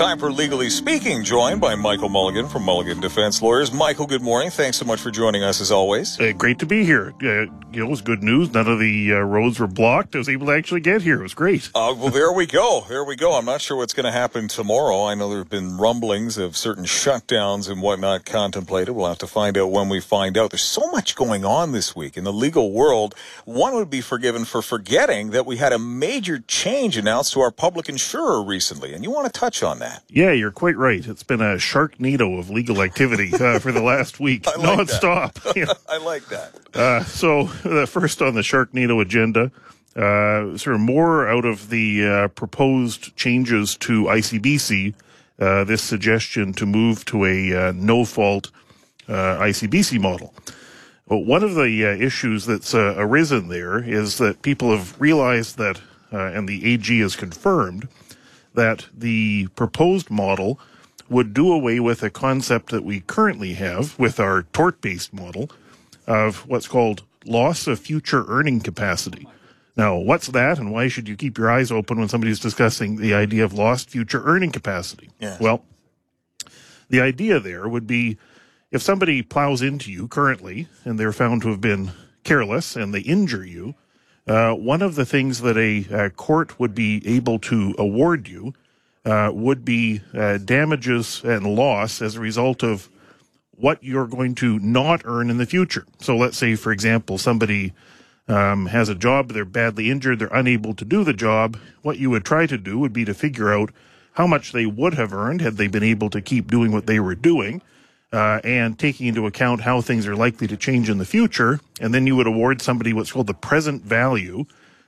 Time for Legally Speaking, joined by Michael Mulligan from Mulligan Defense Lawyers. Michael, good morning. Thanks so much for joining us as always. Uh, great to be here. Uh, it was good news. None of the uh, roads were blocked. I was able to actually get here. It was great. Uh, well, there we go. There we go. I'm not sure what's going to happen tomorrow. I know there have been rumblings of certain shutdowns and whatnot contemplated. We'll have to find out when we find out. There's so much going on this week in the legal world. One would be forgiven for forgetting that we had a major change announced to our public insurer recently, and you want to touch on that. Yeah, you're quite right. It's been a sharknado of legal activity uh, for the last week, I like nonstop. Yeah. I like that. Uh, so, the first on the sharknado agenda, uh, sort of more out of the uh, proposed changes to ICBC. Uh, this suggestion to move to a uh, no-fault ICBC model. Well, one of the issues that's arisen there is that people have realized that, and the AG has confirmed that the proposed model would do away with a concept that we currently have with our tort based model of what's called loss of future earning capacity. Now, what's that, and why should you keep your eyes open when somebody's discussing the idea of lost future earning capacity? Yes. Well, the idea there would be if somebody plows into you currently and they're found to have been careless and they injure you, uh, one of the things that a, a, court would be able to award you uh, would be uh, damages and loss as a result of what you're going to not earn in the future. So let's say, for example, somebody um, has a job, they're badly injured, they're unable to do the job. What you would try to do would be to figure out how much they would have earned had they been able to keep doing what they were doing uh, and taking into account how things are likely to change in the future. And then you would award somebody what's called the present value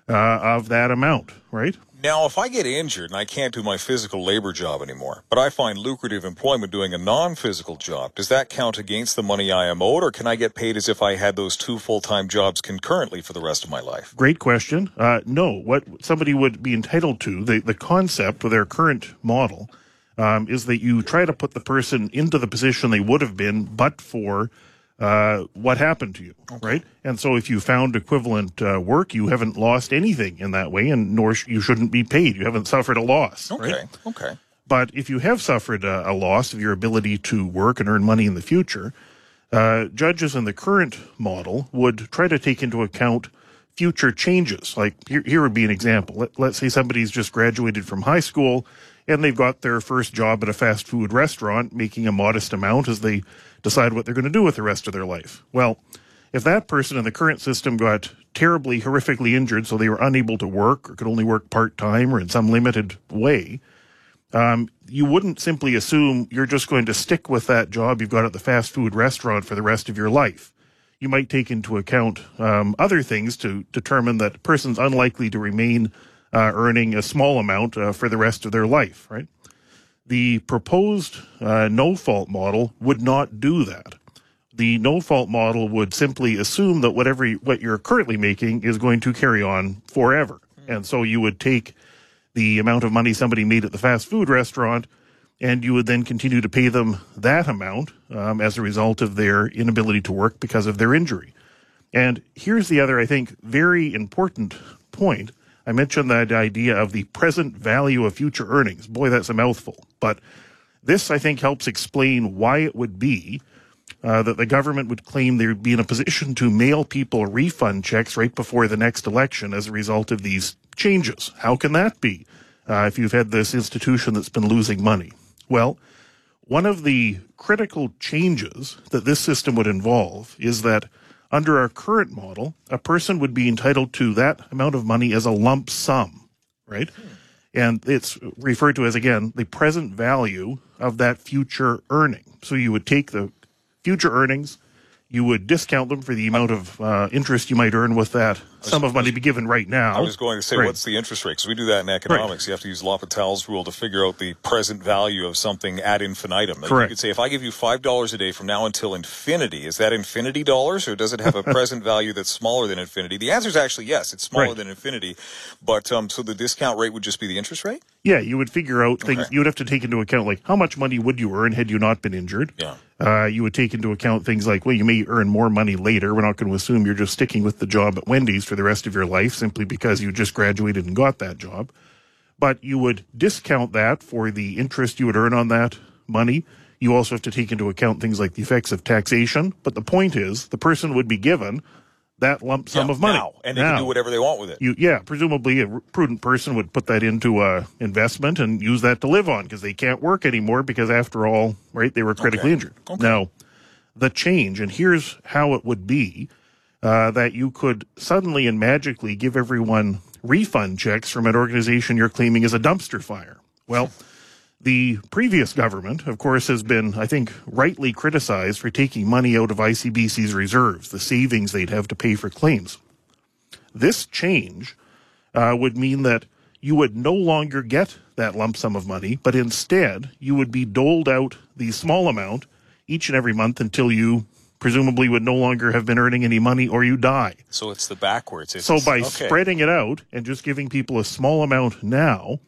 uh, of that amount, right? Now, if I get injured and I can't do my physical labor job anymore, but I find lucrative employment doing a non physical job, does that count against the money I am owed, or can I get paid as if I had those two full time jobs concurrently for the rest of my life? Great question. Uh, no, what somebody would be entitled to, the, the concept with their current model, um, is that you try to put the person into the position they would have been, but for uh, what happened to you, okay. right? And so if you found equivalent uh, work, you haven't lost anything in that way, and nor sh- you shouldn't be paid. You haven't suffered a loss. Okay. Right? Okay. But if you have suffered a, a, loss of your ability to work and earn money in the future, uh, judges in the current model would try to take into account future changes. Like here, here would be an example. Let, let's say somebody's just graduated from high school and they've got their first job at a fast food restaurant, making a modest amount as they decide what they're going to do with the rest of their life. Well, if that person in the current system got terribly, horrifically injured, so they were unable to work or could only work part time or in some limited way, um, you wouldn't simply assume you're just going to stick with that job you've got at the fast food restaurant for the rest of your life. You might take into account um, other things to determine that a person's unlikely to remain earning a small amount uh, for the rest of their life, right? The proposed uh, no fault model would not do that. The no fault model would simply assume that whatever you, what you're currently making is going to carry on forever. And so you would take the amount of money somebody made at the fast food restaurant and you would then continue to pay them that amount um, as a result of their inability to work because of their injury. And here's the other, I think, very important point I mentioned that idea of the present value of future earnings. Boy, that's a mouthful. But this, I think, helps explain why it would be uh, that the government would claim they would be in a position to mail people refund checks right before the next election as a result of these changes. How can that be uh, if you've had this institution that's been losing money? Well, one of the critical changes that this system would involve is that under our current model, a person would be entitled to that amount of money as a lump sum, right? Hmm. And it's referred to as, again, the present value of that future earning. So you would take the future earnings, you would discount them for the amount of uh, interest you might earn with that sum of money to be given right now. I was going to say, right. what's the interest rate? Because we do that in economics. Right. You have to use L'Hopital's rule to figure out the present value of something ad infinitum. Correct. You could say, if I give you $5 a day from now until infinity, is that infinity dollars or does it have a present value that's smaller than infinity? The answer is actually yes, it's smaller right. than infinity. But um, so the discount rate would just be the interest rate? Yeah, you would figure out things. Okay. You would have to take into account, like, how much money would you earn had you not been injured? Yeah. Uh, you would take into account things like, well, you may earn more money later. We're not going to assume you're just sticking with the job at Wendy's for the rest of your life simply because you just graduated and got that job. but you would discount that for the interest you would earn on that money. You also have to take into account things like the effects of taxation. But the point is, the person would be given that lump sum Yeah, of money. now, and they Now. can do whatever they want with it. You, yeah, presumably a prudent person would put that into a investment and use that to live on because they can't work anymore because after all, right, they were critically Okay. injured. Now, the change, and here's how it would be, uh, that you could suddenly and magically give everyone refund checks from an organization you're claiming is a dumpster fire. Well, the previous government, of course, has been, I think, rightly criticized for taking money out of ICBC's reserves, the savings they'd have to pay for claims. This change uh, would mean that you would no longer get that lump sum of money, but instead you would be doled out the small amount each and every month until you presumably would no longer have been earning any money or you die. So it's the backwards. It's So by okay. spreading it out and just giving people a small amount now,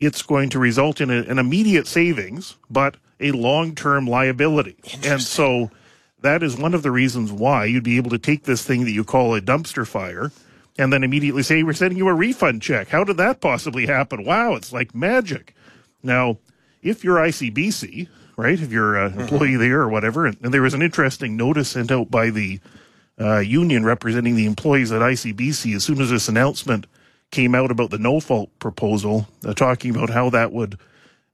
it's going to result in a, an immediate savings, but a long-term liability. And so that is one of the reasons why you'd be able to take this thing that you call a dumpster fire and then immediately say, we're sending you a refund check. How did that possibly happen? Wow, it's like magic. Now, if you're ICBC, right, if you're an employee there or whatever, and, and there was an interesting notice sent out by the uh, union representing the employees at ICBC as soon as this announcement came out about the no fault proposal, uh, talking about how that would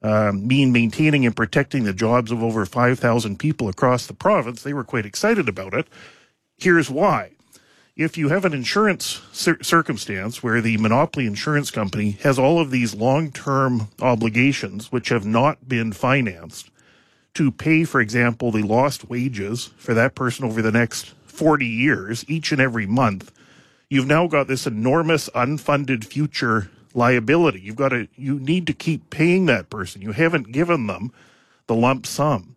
um, mean maintaining and protecting the jobs of over 5,000 people across the province. They were quite excited about it. Here's why. If you have an insurance cir- circumstance where the monopoly insurance company has all of these long term obligations which have not been financed, to pay, for example, the lost wages for that person over the next 40 years, each and every month, you've now got this enormous unfunded future liability. You've got to, you need to keep paying that person. You haven't given them the lump sum.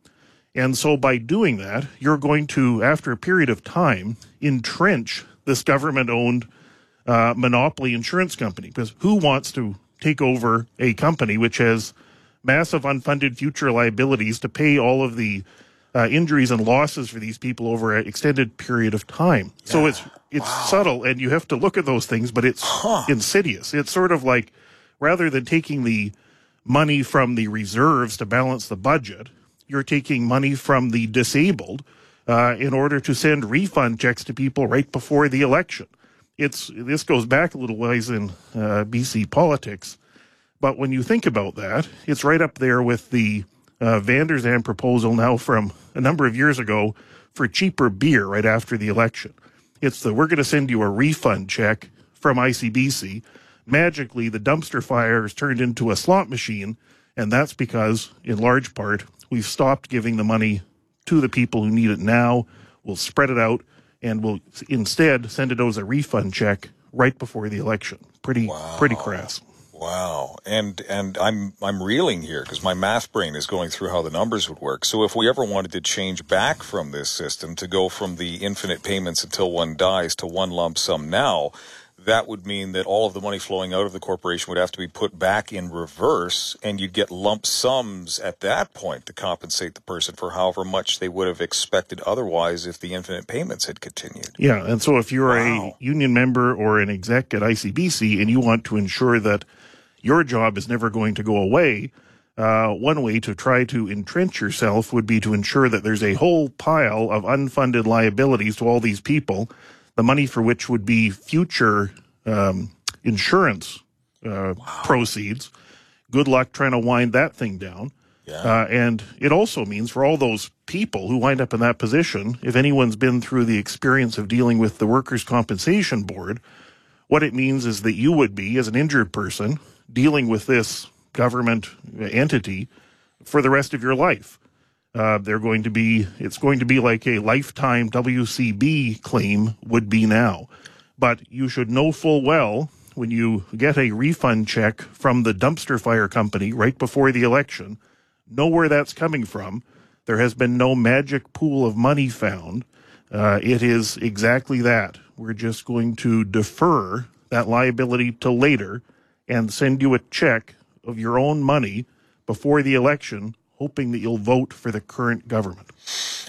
And so by doing that, you're going to, after a period of time, entrench this government owned uh, monopoly insurance company. Because who wants to take over a company which has massive unfunded future liabilities to pay all of the uh, injuries and losses for these people over an extended period of time? So it's it's subtle, and you have to look at those things, but it's insidious. It's sort of like rather than taking the money from the reserves to balance the budget, you're taking money from the disabled uh, in order to send refund checks to people right before the election. It's this goes back a little ways in uh, BC politics, but when you think about that, it's right up there with the uh, Vander Zalm proposal now from a number of years ago for cheaper beer right after the election. It's the we're going to send you a refund check from ICBC. Magically, the dumpster fire is turned into a slot machine, and that's because, in large part, we've stopped giving the money to the people who need it now. We'll spread it out, and we'll instead send it as a refund check right before the election. Pretty, pretty crass. Wow. And and I'm I'm reeling here because my math brain is going through how the numbers would work. So if we ever wanted to change back from this system to go from the infinite payments until one dies to one lump sum now, that would mean that all of the money flowing out of the corporation would have to be put back in reverse and you'd get lump sums at that point to compensate the person for however much they would have expected otherwise if the infinite payments had continued. Yeah, and so if you're Wow. a union member or an exec at ICBC and you want to ensure that your job is never going to go away, uh, one way to try to entrench yourself would be to ensure that there's a whole pile of unfunded liabilities to all these people, the money for which would be future um, insurance uh, proceeds. Good luck trying to wind that thing down. Yeah. Uh, and it also means for all those people who wind up in that position, if anyone's been through the experience of dealing with the Workers' Compensation Board, what it means is that you would be, as an injured person, dealing with this government entity for the rest of your life. Uh, they're going to be, it's going to be like a lifetime WCB claim would be now. But you should know full well when you get a refund check from the dumpster fire company right before the election, know where that's coming from. There has been no magic pool of money found. Uh, it is exactly that. We're just going to defer that liability to later and send you a check of your own money before the election, hoping that you'll vote for the current government.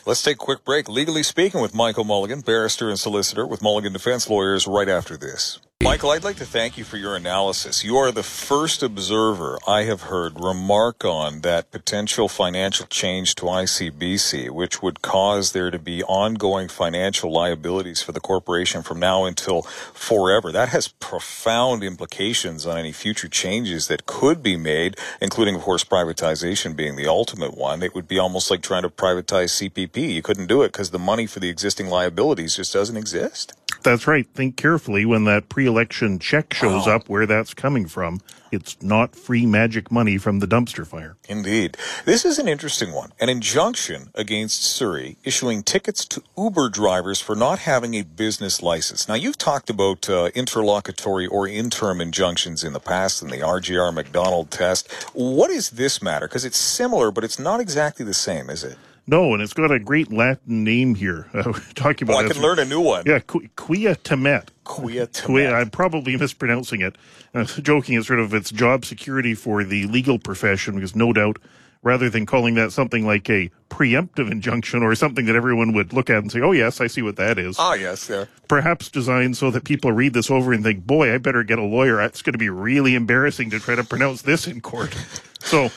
Let's take a quick break. Legally speaking with Michael Mulligan, barrister and solicitor with Mulligan Defense Lawyers right after this. Michael, I'd like to thank you for your analysis. You are the first observer I have heard remark on that potential financial change to ICBC, which would cause there to be ongoing financial liabilities for the corporation from now until forever. That has profound implications on any future changes that could be made, including, of course, privatization being the ultimate one. It would be almost like trying to privatize CPP. You couldn't do it because the money for the existing liabilities just doesn't exist. That's right. Think carefully when that pre-election check shows up where that's coming from. It's not free magic money from the dumpster fire. Indeed. This is an interesting one. An injunction against Surrey issuing tickets to Uber drivers for not having a business license. Now, you've talked about uh, interlocutory or interim injunctions in the past in the RJR MacDonald test. What is this matter? Because it's similar, but it's not exactly the same, is it? No, and it's got a great Latin name here. Uh, talking about Well, I can learn a new one. Yeah, Qu- Quia Timet. Quia Quia, I'm probably mispronouncing it. Uh, joking, it's sort of it's job security for the legal profession because no doubt, rather than calling that something like a preemptive injunction or something that everyone would look at and say, "Oh yes, I see what that is," Ah, yes, there. perhaps designed so that people read this over and think, "Boy, I better get a lawyer. It's going to be really embarrassing to try to pronounce this in court." So.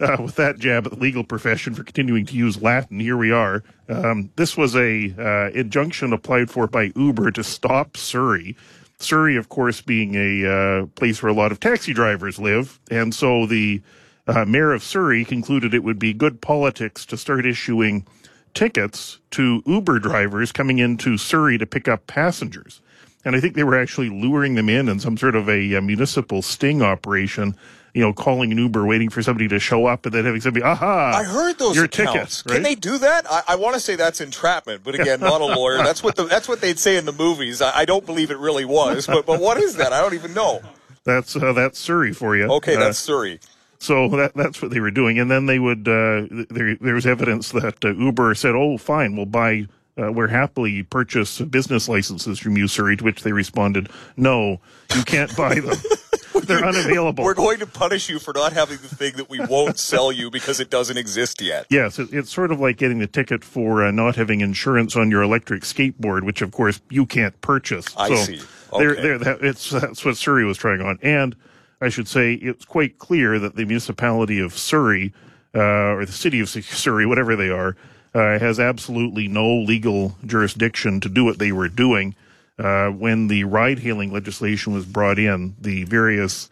Uh, with that jab at the legal profession for continuing to use Latin, here we are. Um, this was a uh, injunction applied for by Uber to stop Surrey. Surrey, of course, being a uh, place where a lot of taxi drivers live, and so the uh, mayor of Surrey concluded it would be good politics to start issuing tickets to Uber drivers coming into Surrey to pick up passengers. And I think they were actually luring them in in some sort of a, uh municipal sting operation, you know, calling an Uber, waiting for somebody to show up, and then having somebody, aha! I heard those your accounts. ticket, right? Can they do that? I, I want to say that's entrapment, but again, not a lawyer. That's what the, that's what they'd say in the movies. I, I don't believe it really was, but but what is that? I don't even know. That's uh, that's Surrey for you. Okay, Uh, that's Surrey. So that that's what they were doing, and then they would. Uh, there there was evidence that uh, Uber said, "Oh, fine, we'll buy. Uh, we'll happily purchase business licenses from you, Surrey." To which they responded, "No, you can't buy them. They're unavailable." We're going to punish you for not having the thing that we won't sell you because it doesn't exist yet. Yes, it, it's sort of like getting the ticket for uh, not having insurance on your electric skateboard, which of course you can't purchase. I so see. Okay. there, that, it's that's what Surrey was trying on, and I should say it's quite clear that the municipality of Surrey, uh, or the city of Surrey, whatever they are, uh, has absolutely no legal jurisdiction to do what they were doing. Uh, when the ride-hailing legislation was brought in, the various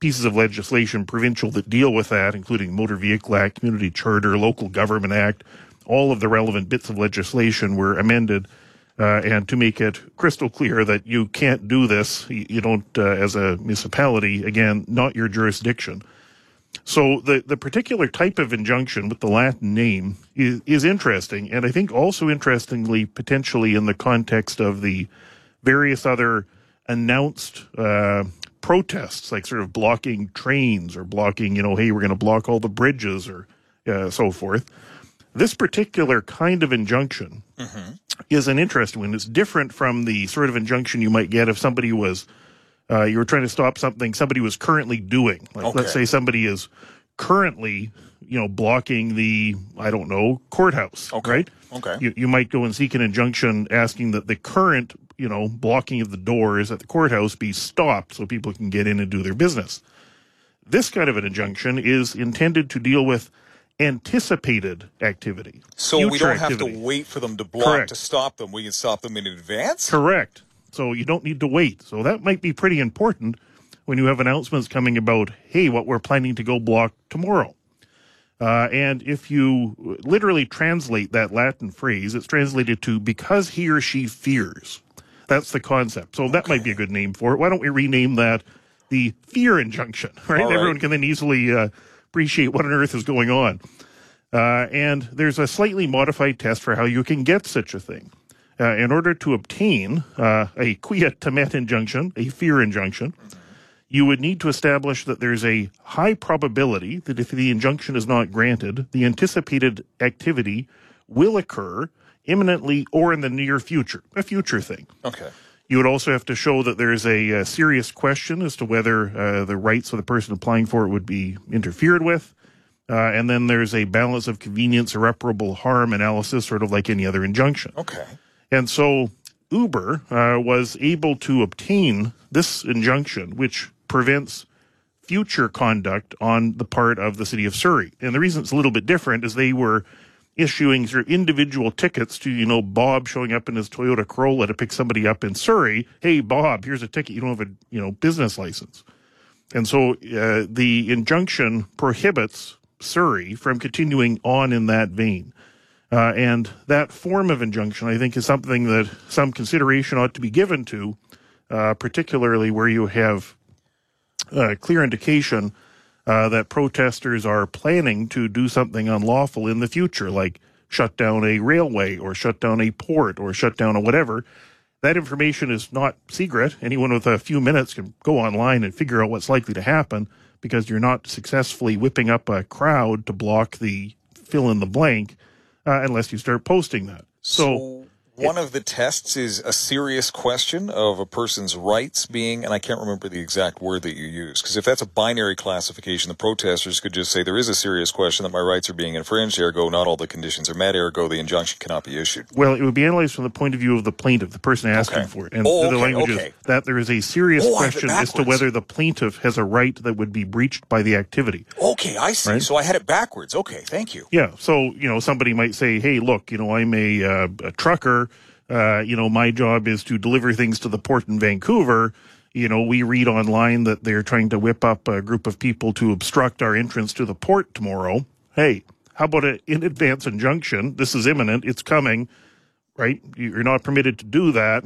pieces of legislation provincial that deal with that, including Motor Vehicle Act, Community Charter, Local Government Act, all of the relevant bits of legislation were amended. Uh, and to make it crystal clear that you can't do this, you, you don't, uh, as a municipality, again, not your jurisdiction. So the, the particular type of injunction with the Latin name is, is interesting, and I think also interestingly, potentially in the context of the various other announced uh, protests, like sort of blocking trains or blocking, you know, hey, we're going to block all the bridges or uh, so forth. This particular kind of injunction is an interesting one. It's different from the sort of injunction you might get if somebody was uh, you were trying to stop something somebody was currently doing. Like let's say somebody is currently, you know, blocking the I don't know courthouse. Okay. Right. Okay. You you might go and seek an injunction asking that the current you know blocking of the doors at the courthouse be stopped so people can get in and do their business. This kind of an injunction is intended to deal with anticipated activity. So we don't have activity. to wait for them to block Correct. to stop them. We can stop them in advance. Correct. So you don't need to wait. So that might be pretty important when you have announcements coming about, hey, what we're planning to go block tomorrow. Uh, and if you literally translate that Latin phrase, it's translated to because he or she fears. That's the concept. So that might be a good name for it. Why don't we rename that the fear injunction, right? Right. Everyone can then easily uh, appreciate what on earth is going on. Uh, and there's a slightly modified test for how you can get such a thing. Uh, in order to obtain uh, a quia timet injunction, a fear injunction, you would need to establish that there's a high probability that if the injunction is not granted, the anticipated activity will occur imminently or in the near future, a future thing. Okay. You would also have to show that there's a, uh serious question as to whether uh, the rights of the person applying for it would be interfered with. Uh, and then there's a balance of convenience, irreparable harm analysis, sort of like any other injunction. Okay. And so Uber uh, was able to obtain this injunction, which prevents future conduct on the part of the city of Surrey. And the reason it's a little bit different is they were issuing sort of individual tickets to, you know, Bob showing up in his Toyota Corolla to pick somebody up in Surrey. Hey, Bob, here's a ticket. You don't have a, you know, business license. And so uh, the injunction prohibits Surrey from continuing on in that vein. Uh, and that form of injunction, I think, is something that some consideration ought to be given to, uh, particularly where you have uh, clear indication uh, that protesters are planning to do something unlawful in the future, like shut down a railway or shut down a port or shut down a whatever. That information is not secret. Anyone with a few minutes can go online and figure out what's likely to happen because you're not successfully whipping up a crowd to block the fill in the blank uh, unless you start posting that. So, so one of the tests is a serious question of a person's rights being, and I can't remember the exact word that you use, because if that's a binary classification, the protesters could just say there is a serious question that my rights are being infringed, ergo not all the conditions are met, ergo the injunction cannot be issued. Well, it would be analyzed from the point of view of the plaintiff, the person asking okay. for it. And oh, the language okay. is that there is a serious oh, question as to whether the plaintiff has a right that would be breached by the activity. Okay, I see. Right? So I had it backwards. Okay, thank you. Yeah. So, you know, somebody might say, hey, look, you know, I'm a, uh, a trucker uh, you know, my job is to deliver things to the port in Vancouver. You know, we read online that they're trying to whip up a group of people to obstruct our entrance to the port tomorrow. Hey, how about an in advance injunction? This is imminent. It's coming, right? You're not permitted to do that.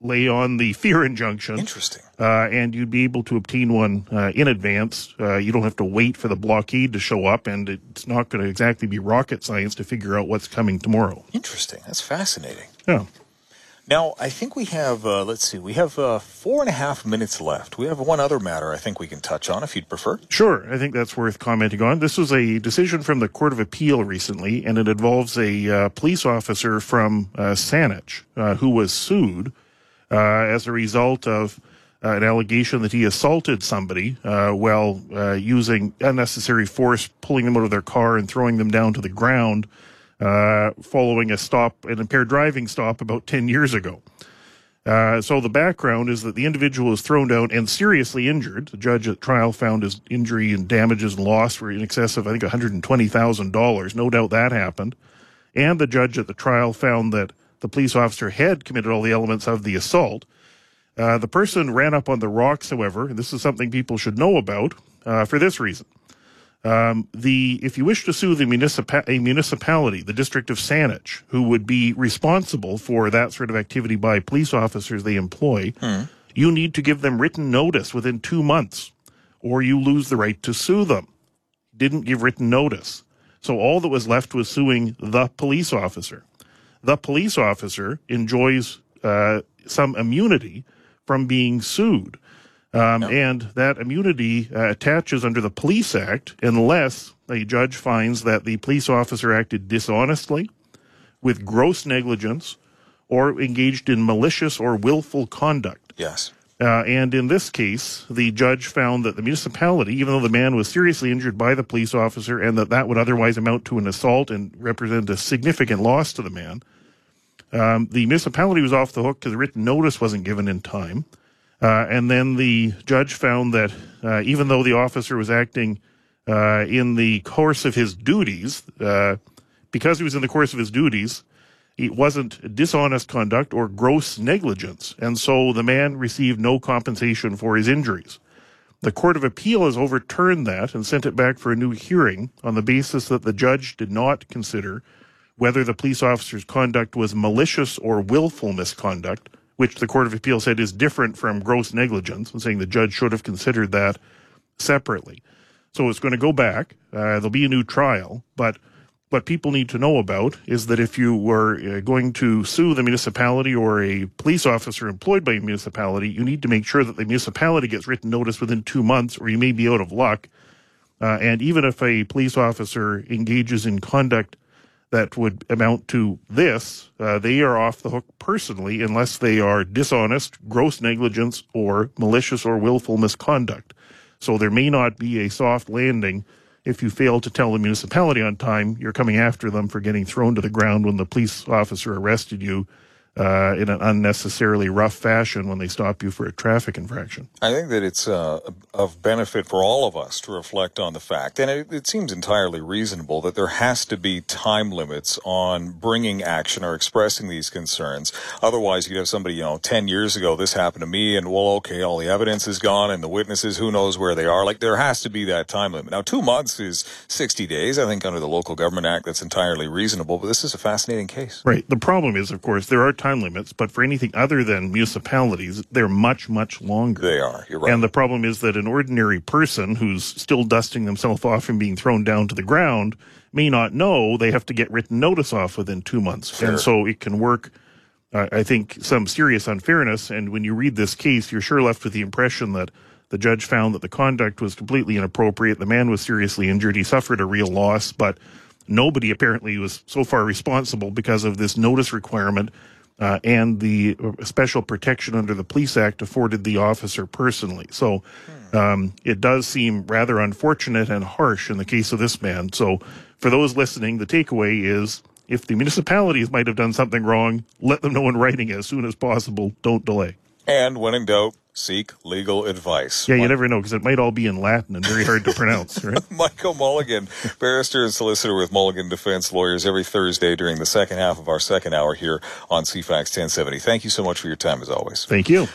Lay on the fear injunction. Interesting. Uh, and you'd be able to obtain one uh, in advance. Uh, you don't have to wait for the blockade to show up, and it's not going to exactly be rocket science to figure out what's coming tomorrow. Interesting. That's fascinating. Yeah. Now, I think we have, uh, let's see, we have uh, four and a half minutes left. We have one other matter I think we can touch on if you'd prefer. Sure. I think that's worth commenting on. This was a decision from the Court of Appeal recently, and it involves a uh, police officer from uh, Saanich uh, who was sued as a result of uh, an allegation that he assaulted somebody while using unnecessary force, pulling them out of their car and throwing them down to the ground uh, following a stop, an impaired driving stop about 10 years ago. Uh, so the background is that the individual was thrown down and seriously injured. The judge at trial found his injury and damages and loss were in excess of, I think, $120,000. No doubt that happened. And the judge at the trial found that the police officer had committed all the elements of the assault. Uh, the person ran up on the rocks, however, and this is something people should know about uh, for this reason. Um, the if you wish to sue the a municipality, the district of Saanich, who would be responsible for that sort of activity by police officers they employ, mm. you need to give them written notice within two months, or you lose the right to sue them. Didn't give written notice, so all that was left was suing the police officer. The police officer enjoys uh, some immunity from being sued. Um, no. And that immunity uh, attaches under the Police Act unless a judge finds that the police officer acted dishonestly, with gross negligence, or engaged in malicious or willful conduct. Yes. Uh, and in this case, the judge found that the municipality, even though the man was seriously injured by the police officer and that that would otherwise amount to an assault and represent a significant loss to the man, um, the municipality was off the hook because written notice wasn't given in time. Uh, and then the judge found that uh, even though the officer was acting uh, in the course of his duties, uh, because he was in the course of his duties, it wasn't dishonest conduct or gross negligence. And so the man received no compensation for his injuries. The Court of Appeal has overturned that and sent it back for a new hearing on the basis that the judge did not consider whether the police officer's conduct was malicious or willful misconduct which the Court of Appeal said is different from gross negligence, and saying the judge should have considered that separately. So it's going to go back. Uh, there'll be a new trial, but what people need to know about is that if you were uh, going to sue the municipality or a police officer employed by a municipality, you need to make sure that the municipality gets written notice within two months, or you may be out of luck. Uh, and even if a police officer engages in conduct that would amount to this, uh, they are off the hook personally unless they are dishonest, gross negligence, or malicious or willful misconduct. So there may not be a soft landing if you fail to tell the municipality on time you're coming after them for getting thrown to the ground when the police officer arrested you uh, in an unnecessarily rough fashion when they stop you for a traffic infraction. I think that it's uh, of benefit for all of us to reflect on the fact, and it, it, seems entirely reasonable that there has to be time limits on bringing action or expressing these concerns. Otherwise, you'd have somebody, you know, 10 years ago, this happened to me, and well, okay, all the evidence is gone, and the witnesses, who knows where they are. Like, there has to be that time limit. Now, two months is 60 days. I think under the Local Government Act, that's entirely reasonable, but this is a fascinating case. Right. The problem is, of course, there are time limits, but for anything other than municipalities, they're much, much longer. They are. You're right. And the problem is that an ordinary person who's still dusting themselves off and being thrown down to the ground may not know they have to get written notice off within two months. Sure. And so it can work, uh, I think, some serious unfairness. And when you read this case, you're sure left with the impression that the judge found that the conduct was completely inappropriate. The man was seriously injured. He suffered a real loss, but nobody apparently was so far responsible because of this notice requirement uh, and the special protection under the Police Act afforded the officer personally. So um, it does seem rather unfortunate and harsh in the case of this man. So for those listening, the takeaway is if the municipalities might have done something wrong, let them know in writing as soon as possible. Don't delay. And when in doubt, seek legal advice. Yeah, you never know because it might all be in Latin and very hard to pronounce, right? Michael Mulligan, barrister and solicitor with Mulligan Defense Lawyers every Thursday during the second half of our second hour here on CFAX 1070. Thank you so much for your time as always. Thank you.